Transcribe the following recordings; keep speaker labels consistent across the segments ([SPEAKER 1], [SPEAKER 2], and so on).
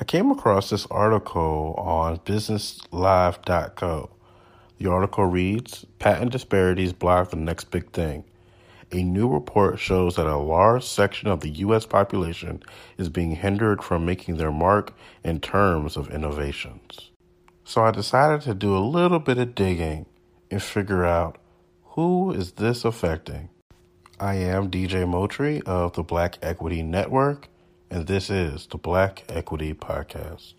[SPEAKER 1] I came across this article on businesslive.co. The article reads Patent disparities block the next big thing. A new report shows that a large section of the U.S. population is being hindered from making their mark in terms of innovations. So I decided to do a little bit of digging and figure out who is this affecting. I am DJ Motri of the Black Equity Network, and this is the Black Equity Podcast.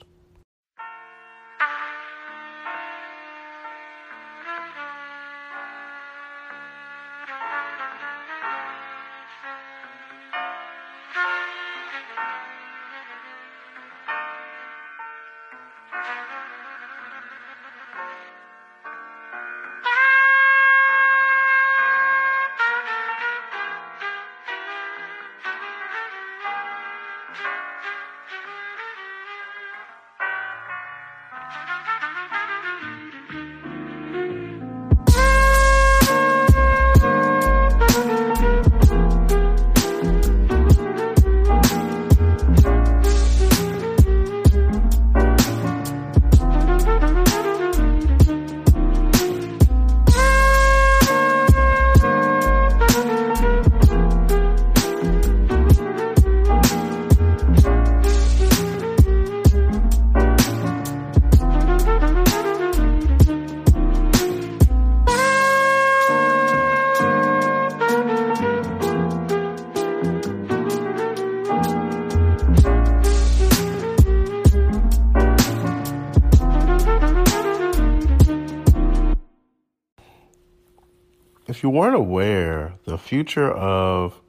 [SPEAKER 1] Weren't aware, the future of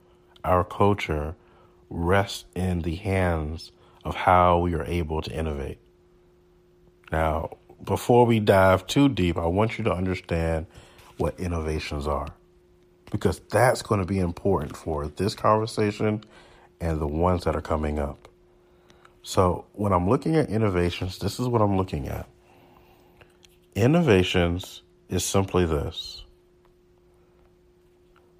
[SPEAKER 1] our culture rests in the hands of how we are able to innovate. Now, before we dive too deep, I want you to understand what innovations are because that's going to be important for this conversation and the ones that are coming up. So, when I'm looking at innovations, this is what I'm looking at. Innovations is simply this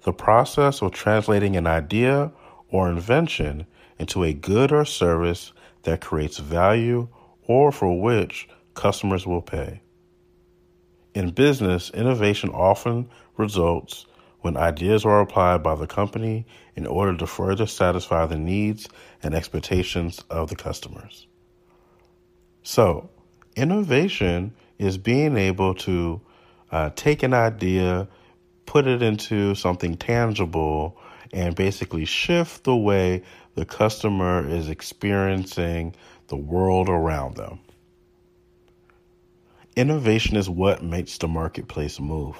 [SPEAKER 1] the process of translating an idea or invention into a good or service that creates value or for which customers will pay. In business, innovation often results when ideas are applied by the company in order to further satisfy the needs and expectations of the customers. So, innovation is being able to uh, take an idea put it into something tangible and basically shift the way the customer is experiencing the world around them. Innovation is what makes the marketplace move.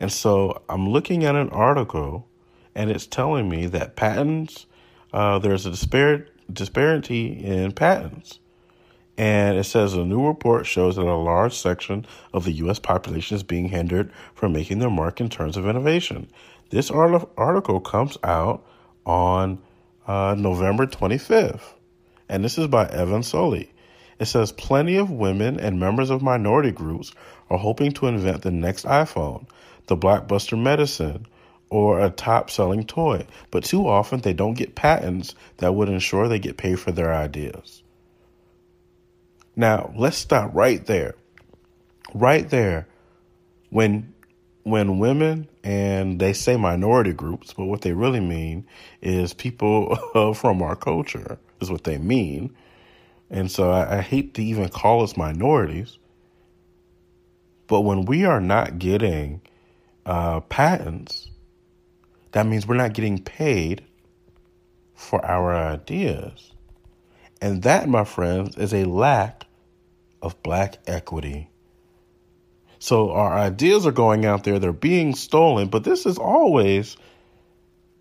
[SPEAKER 1] And so I'm looking at an article and it's telling me that patents, uh, there's a dispar- disparity in patents. And it says a new report shows that a large section of the U.S. population is being hindered from making their mark in terms of innovation. This article comes out on uh, November 25th, and this is by Evan Sully. It says plenty of women and members of minority groups are hoping to invent the next iPhone, the blockbuster medicine, or a top selling toy, but too often they don't get patents that would ensure they get paid for their ideas. Now, let's stop right there. Right there. When when women and they say minority groups, but what they really mean is people from our culture is what they mean. And so I, I hate to even call us minorities. But when we are not getting uh, patents, that means we're not getting paid for our ideas. And that, my friends, is a lack of black equity. So our ideas are going out there, they're being stolen, but this is always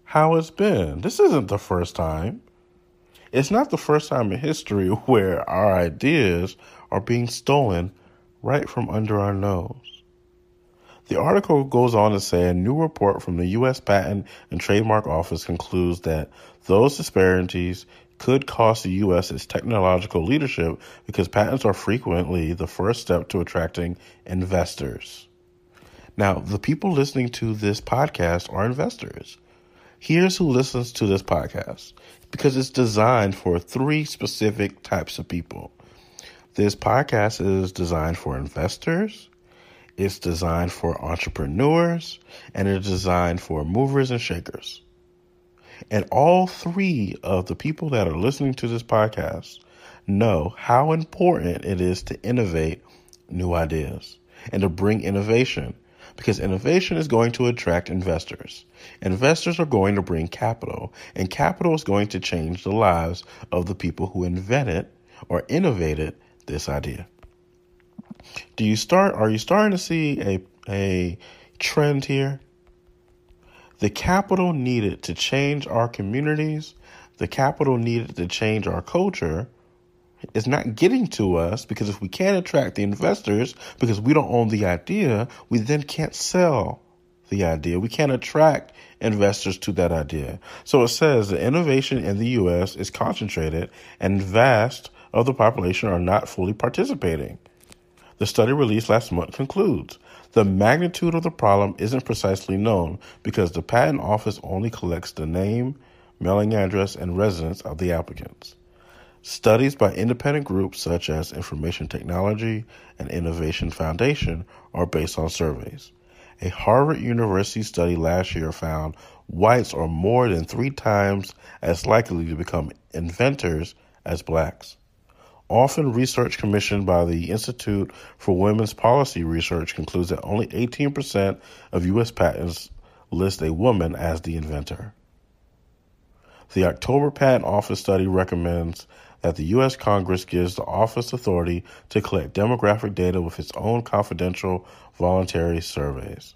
[SPEAKER 1] how it's been. This isn't the first time. It's not the first time in history where our ideas are being stolen right from under our nose. The article goes on to say a new report from the U.S. Patent and Trademark Office concludes that those disparities could cost the U.S. its technological leadership because patents are frequently the first step to attracting investors. Now, the people listening to this podcast are investors. Here's who listens to this podcast because it's designed for three specific types of people. This podcast is designed for investors, it's designed for entrepreneurs, and it's designed for movers and shakers. And all three of the people that are listening to this podcast know how important it is to innovate new ideas and to bring innovation because innovation is going to attract investors. Investors are going to bring capital, and capital is going to change the lives of the people who invented or innovated this idea. Do you start are you starting to see a a trend here? The capital needed to change our communities, the capital needed to change our culture is not getting to us because if we can't attract the investors because we don't own the idea, we then can't sell the idea. We can't attract investors to that idea. So it says the innovation in the US is concentrated and vast of the population are not fully participating. The study released last month concludes the magnitude of the problem isn't precisely known because the Patent Office only collects the name, mailing address, and residence of the applicants. Studies by independent groups such as Information Technology and Innovation Foundation are based on surveys. A Harvard University study last year found whites are more than three times as likely to become inventors as blacks. Often, research commissioned by the Institute for Women's Policy Research concludes that only 18% of U.S. patents list a woman as the inventor. The October Patent Office study recommends that the U.S. Congress gives the office authority to collect demographic data with its own confidential voluntary surveys.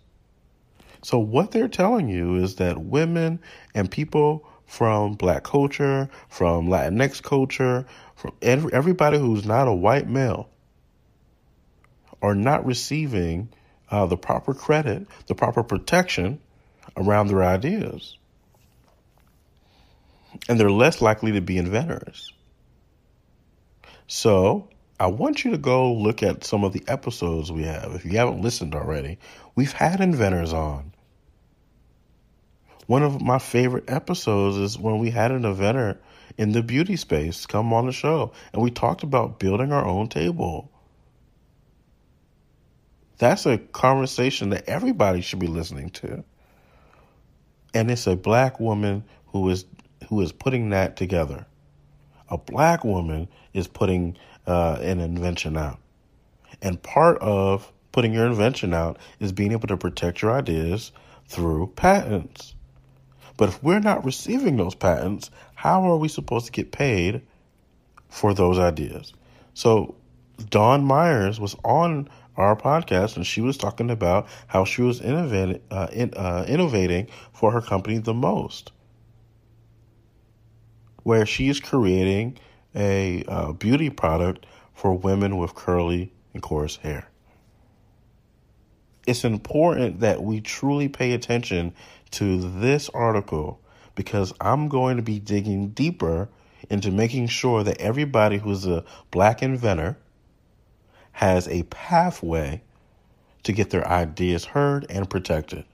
[SPEAKER 1] So, what they're telling you is that women and people from black culture, from Latinx culture, from everybody who's not a white male are not receiving uh, the proper credit, the proper protection around their ideas. And they're less likely to be inventors. So I want you to go look at some of the episodes we have. If you haven't listened already, we've had inventors on. One of my favorite episodes is when we had an inventor in the beauty space come on the show and we talked about building our own table. That's a conversation that everybody should be listening to. And it's a black woman who is who is putting that together. A black woman is putting uh, an invention out. And part of putting your invention out is being able to protect your ideas through patents. But if we're not receiving those patents, how are we supposed to get paid for those ideas? So Dawn Myers was on our podcast and she was talking about how she was innovating, uh, in, uh, innovating for her company the most, where she is creating a uh, beauty product for women with curly and coarse hair. It's important that we truly pay attention to this article because I'm going to be digging deeper into making sure that everybody who's a black inventor has a pathway to get their ideas heard and protected.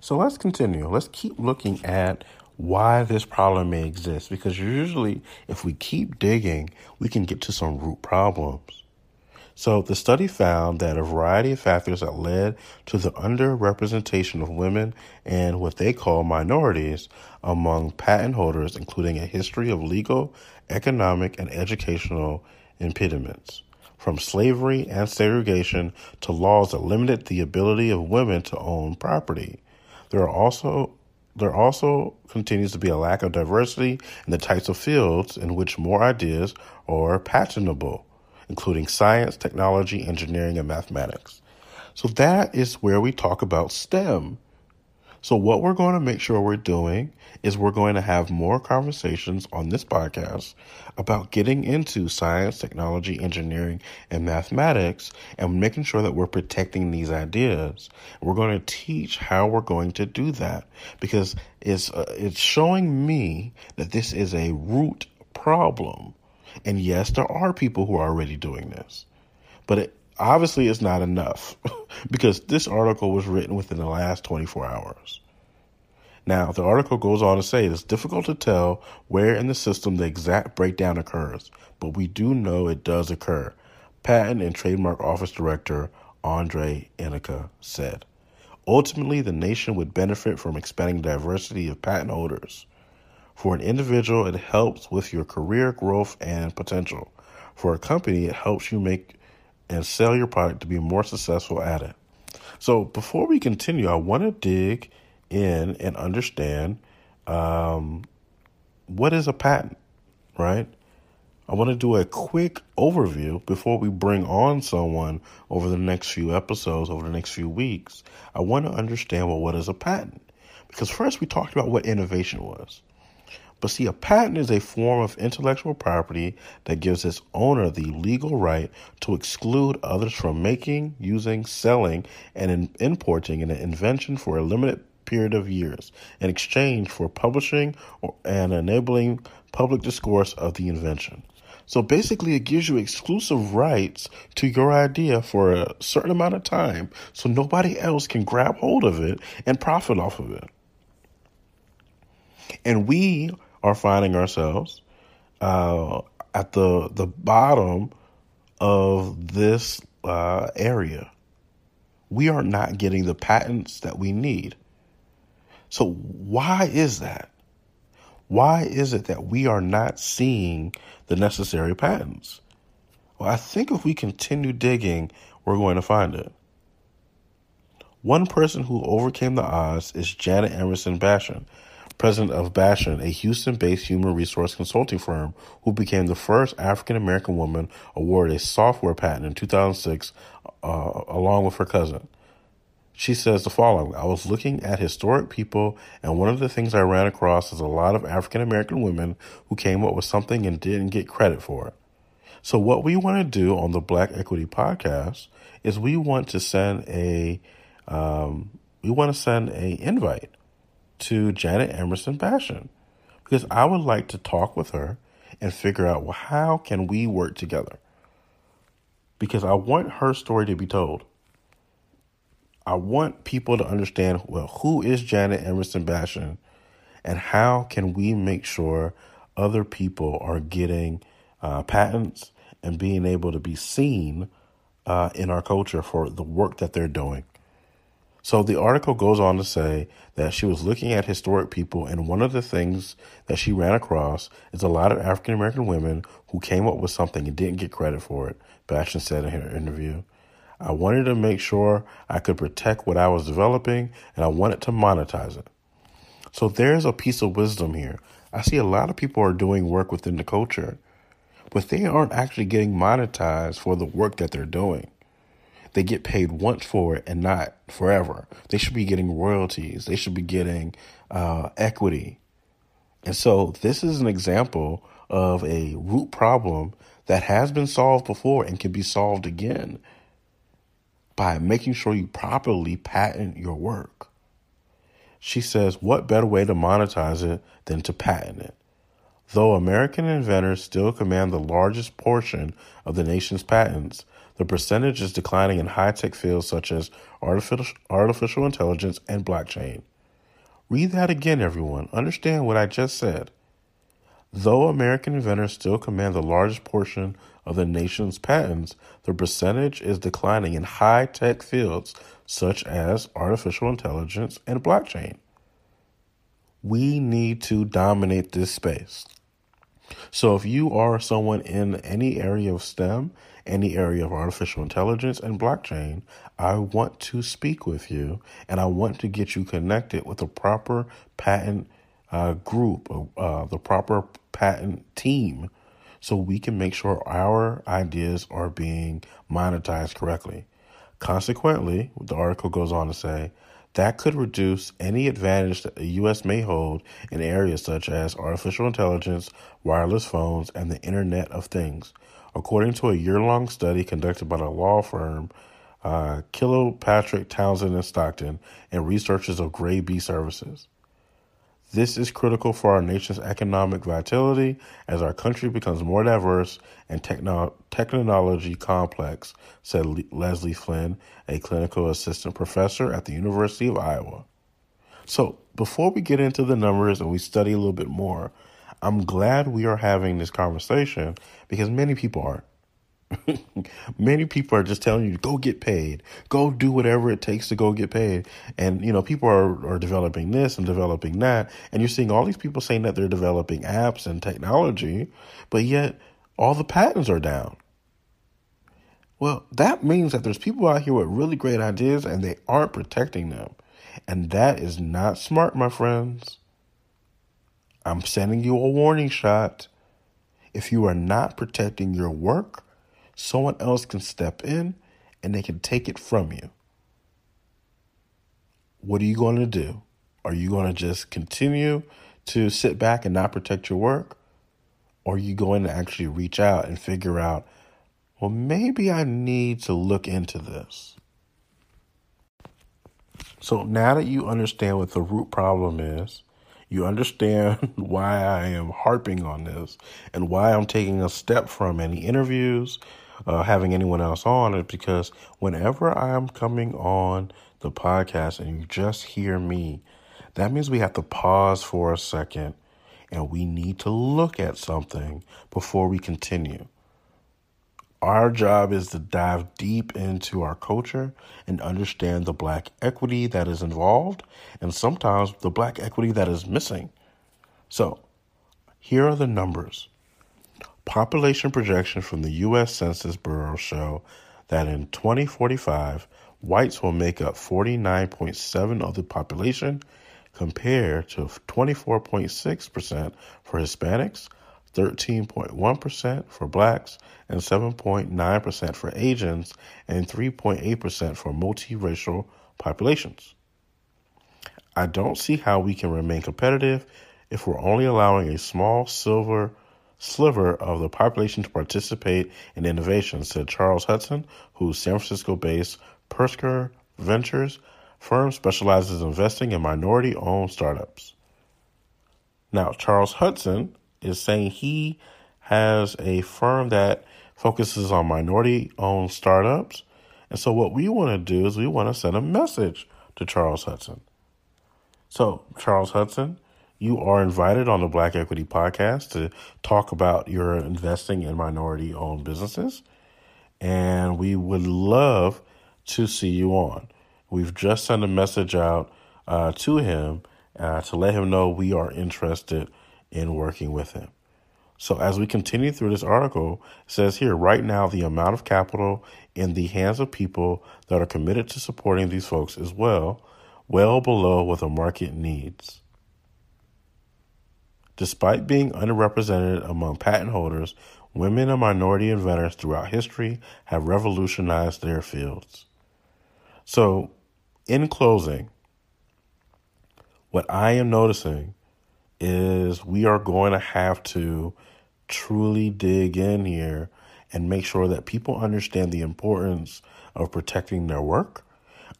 [SPEAKER 1] So let's continue. Let's keep looking at why this problem may exist because usually, if we keep digging, we can get to some root problems. So, the study found that a variety of factors that led to the underrepresentation of women and what they call minorities among patent holders, including a history of legal, economic, and educational impediments, from slavery and segregation to laws that limited the ability of women to own property. There are also there also continues to be a lack of diversity in the types of fields in which more ideas are patentable, including science, technology, engineering, and mathematics. So that is where we talk about STEM. So, what we're going to make sure we're doing is we're going to have more conversations on this podcast about getting into science, technology, engineering, and mathematics and making sure that we're protecting these ideas. We're going to teach how we're going to do that because it's, uh, it's showing me that this is a root problem. And yes, there are people who are already doing this, but it, obviously it's not enough because this article was written within the last 24 hours. Now, the article goes on to say it's difficult to tell where in the system the exact breakdown occurs, but we do know it does occur. Patent and Trademark Office Director Andrei Iancu said. Ultimately, the nation would benefit from expanding diversity of patent holders. For an individual, it helps with your career growth and potential. For a company, it helps you make and sell your product to be more successful at it. So, before we continue, I want to dig in and understand um, what is a patent, right? I want to do a quick overview before we bring on someone over the next few episodes, over the next few weeks. I want to understand well, what is a patent? Because first we talked about what innovation was. But see, a patent is a form of intellectual property that gives its owner the legal right to exclude others from making, using, selling, and importing an invention for a limited period of years in exchange for publishing and enabling public discourse of the invention. So basically, it gives you exclusive rights to your idea for a certain amount of time so nobody else can grab hold of it and profit off of it. And we are finding ourselves uh, at the, the bottom of this uh, area. We are not getting the patents that we need. So, why is that? Why is it that we are not seeing the necessary patents? Well, I think if we continue digging, we're going to find it. One person who overcame the odds is Janet Emerson Bashen, president of Bashen, a Houston based human resource consulting firm who became the first African American woman awarded a software patent in 2006 uh, along with her cousin. She says the following I was looking at historic people, and one of the things I ran across is a lot of African American women who came up with something and didn't get credit for it. So, what we want to do on the Black Equity Podcast is we want to send a um, we want to send a invite to Janet Emerson Bashen because I would like to talk with her and figure out well how can we work together because I want her story to be told. I want people to understand well who is Janet Emerson Bashen and how can we make sure other people are getting uh, patents and being able to be seen uh, in our culture for the work that they're doing. So the article goes on to say that she was looking at historic people, and one of the things that she ran across is a lot of African American women who came up with something and didn't get credit for it. Bashen said in her interview. I wanted to make sure I could protect what I was developing and I wanted to monetize it. So there's a piece of wisdom here. I see a lot of people are doing work within the culture, but they aren't actually getting monetized for the work that they're doing. They get paid once for it and not forever. They should be getting royalties. They should be getting uh, equity. And so this is an example of a root problem that has been solved before and can be solved again by making sure you properly patent your work. She says, What better way to monetize it than to patent it? Though American inventors still command the largest portion of the nation's patents, the percentage is declining in high tech fields such as artificial, artificial intelligence and blockchain. Read that again, everyone. Understand what I just said. Though American inventors still command the largest portion of the nation's patents, the percentage is declining in high tech fields such as artificial intelligence and blockchain. We need to dominate this space. So, if you are someone in any area of STEM, any area of artificial intelligence and blockchain, I want to speak with you and I want to get you connected with the proper patent uh, group, uh, the proper patent team, so we can make sure our ideas are being monetized correctly. Consequently, the article goes on to say, that could reduce any advantage that the U.S. may hold in areas such as artificial intelligence, wireless phones, and the Internet of Things. According to a year long study conducted by the law firm uh, Kilpatrick Townsend and Stockton and researchers of Gray B Services. This is critical for our nation's economic vitality as our country becomes more diverse and techno- technology complex, said Le- Leslie Flynn, a clinical assistant professor at the University of Iowa. So, before we get into the numbers and we study a little bit more, I'm glad we are having this conversation because many people aren't. Many people are just telling you go get paid, go do whatever it takes to go get paid, and you know people are are developing this and developing that, and you're seeing all these people saying that they're developing apps and technology, but yet all the patents are down. Well, that means that there's people out here with really great ideas and they aren't protecting them, and that is not smart, my friends. I'm sending you a warning shot. If you are not protecting your work, someone else can step in and they can take it from you. What are you going to do? Are you going to just continue to sit back and not protect your work? Or are you going to actually reach out and figure out, well, maybe I need to look into this? So now that you understand what the root problem is, you understand why I am harping on this and why I'm taking a step from any interviews, uh, having anyone else on it, because whenever I am coming on the podcast and you just hear me, that means we have to pause for a second and we need to look at something before we continue. Our job is to dive deep into our culture and understand the black equity that is involved and sometimes the black equity that is missing. So, here are the numbers. Population projections from the U.S. Census Bureau show that in 2045, whites will make up 49.7 of the population compared to 24.6% for Hispanics, 13.1% for blacks, and 7.9% for Asians, and 3.8% for multiracial populations. I don't see how we can remain competitive if we're only allowing a small silver sliver of the population to participate in innovation, said Charles Hudson, whose San Francisco based Precursor Ventures firm specializes in investing in minority owned startups. Now, Charles Hudson is saying he has a firm that focuses on minority owned startups. And so, what we want to do is we want to send a message to Charles Hudson. So, Charles Hudson, you are invited on the Black Equity Podcast to talk about your investing in minority owned businesses. And we would love to see you on. We've just sent a message out uh, to him uh, to let him know we are interested in working with him. So as we continue through this article, says here right now the amount of capital in the hands of people that are committed to supporting these folks is well, well below what the market needs. Despite being underrepresented among patent holders, women and minority inventors throughout history have revolutionized their fields. So, in closing, what I am noticing is we are going to have to truly dig in here and make sure that people understand the importance of protecting their work,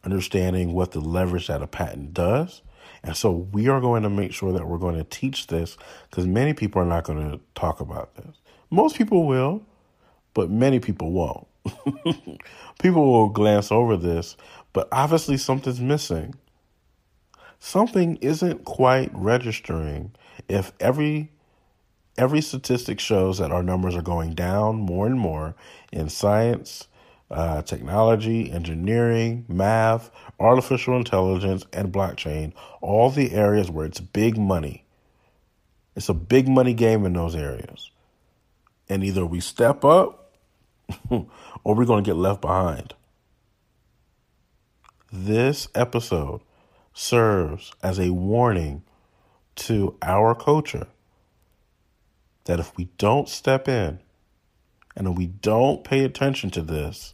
[SPEAKER 1] understanding what the leverage that a patent does. And so we are going to make sure that we're going to teach this because many people are not going to talk about this. Most people will, but many people won't. people will glance over this, but obviously something's missing something isn't quite registering if every every statistic shows that our numbers are going down more and more in science, uh, technology, engineering, math, artificial intelligence, and blockchain, all the areas where it's big money. It's a big money game in those areas. And either we step up or we're going to get left behind. This episode serves as a warning to our culture that if we don't step in and if we don't pay attention to this,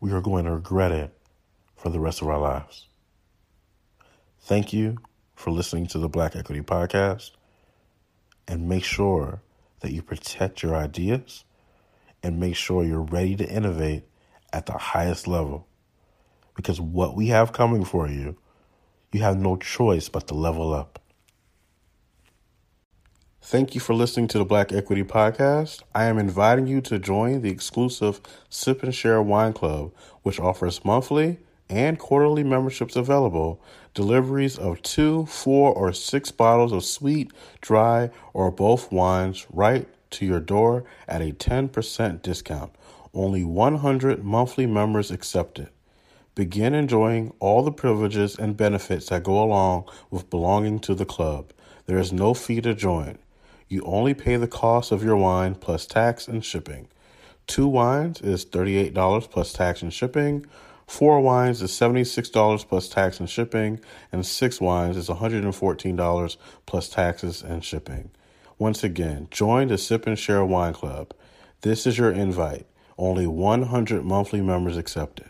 [SPEAKER 1] we are going to regret it for the rest of our lives. Thank you for listening to the Black Equity Podcast and make sure that you protect your ideas and make sure you're ready to innovate at the highest level. Because what we have coming for you you have no choice but to level up. Thank you for listening to the Black Equity Podcast. I am inviting you to join the exclusive Sip and Share Wine Club, which offers monthly and quarterly memberships available Deliveries of two, four, or six bottles of sweet, dry, or both wines right to your door at a 10% discount. Only 100 monthly members accepted. Begin enjoying all the privileges and benefits that go along with belonging to the club. There is no fee to join. You only pay the cost of your wine plus tax and shipping. Two wines is $38 plus tax and shipping. Four wines is $76 plus tax and shipping. And six wines is $114 plus taxes and shipping. Once again, join the Sip and Share Wine Club. This is your invite. Only 100 monthly members accepted.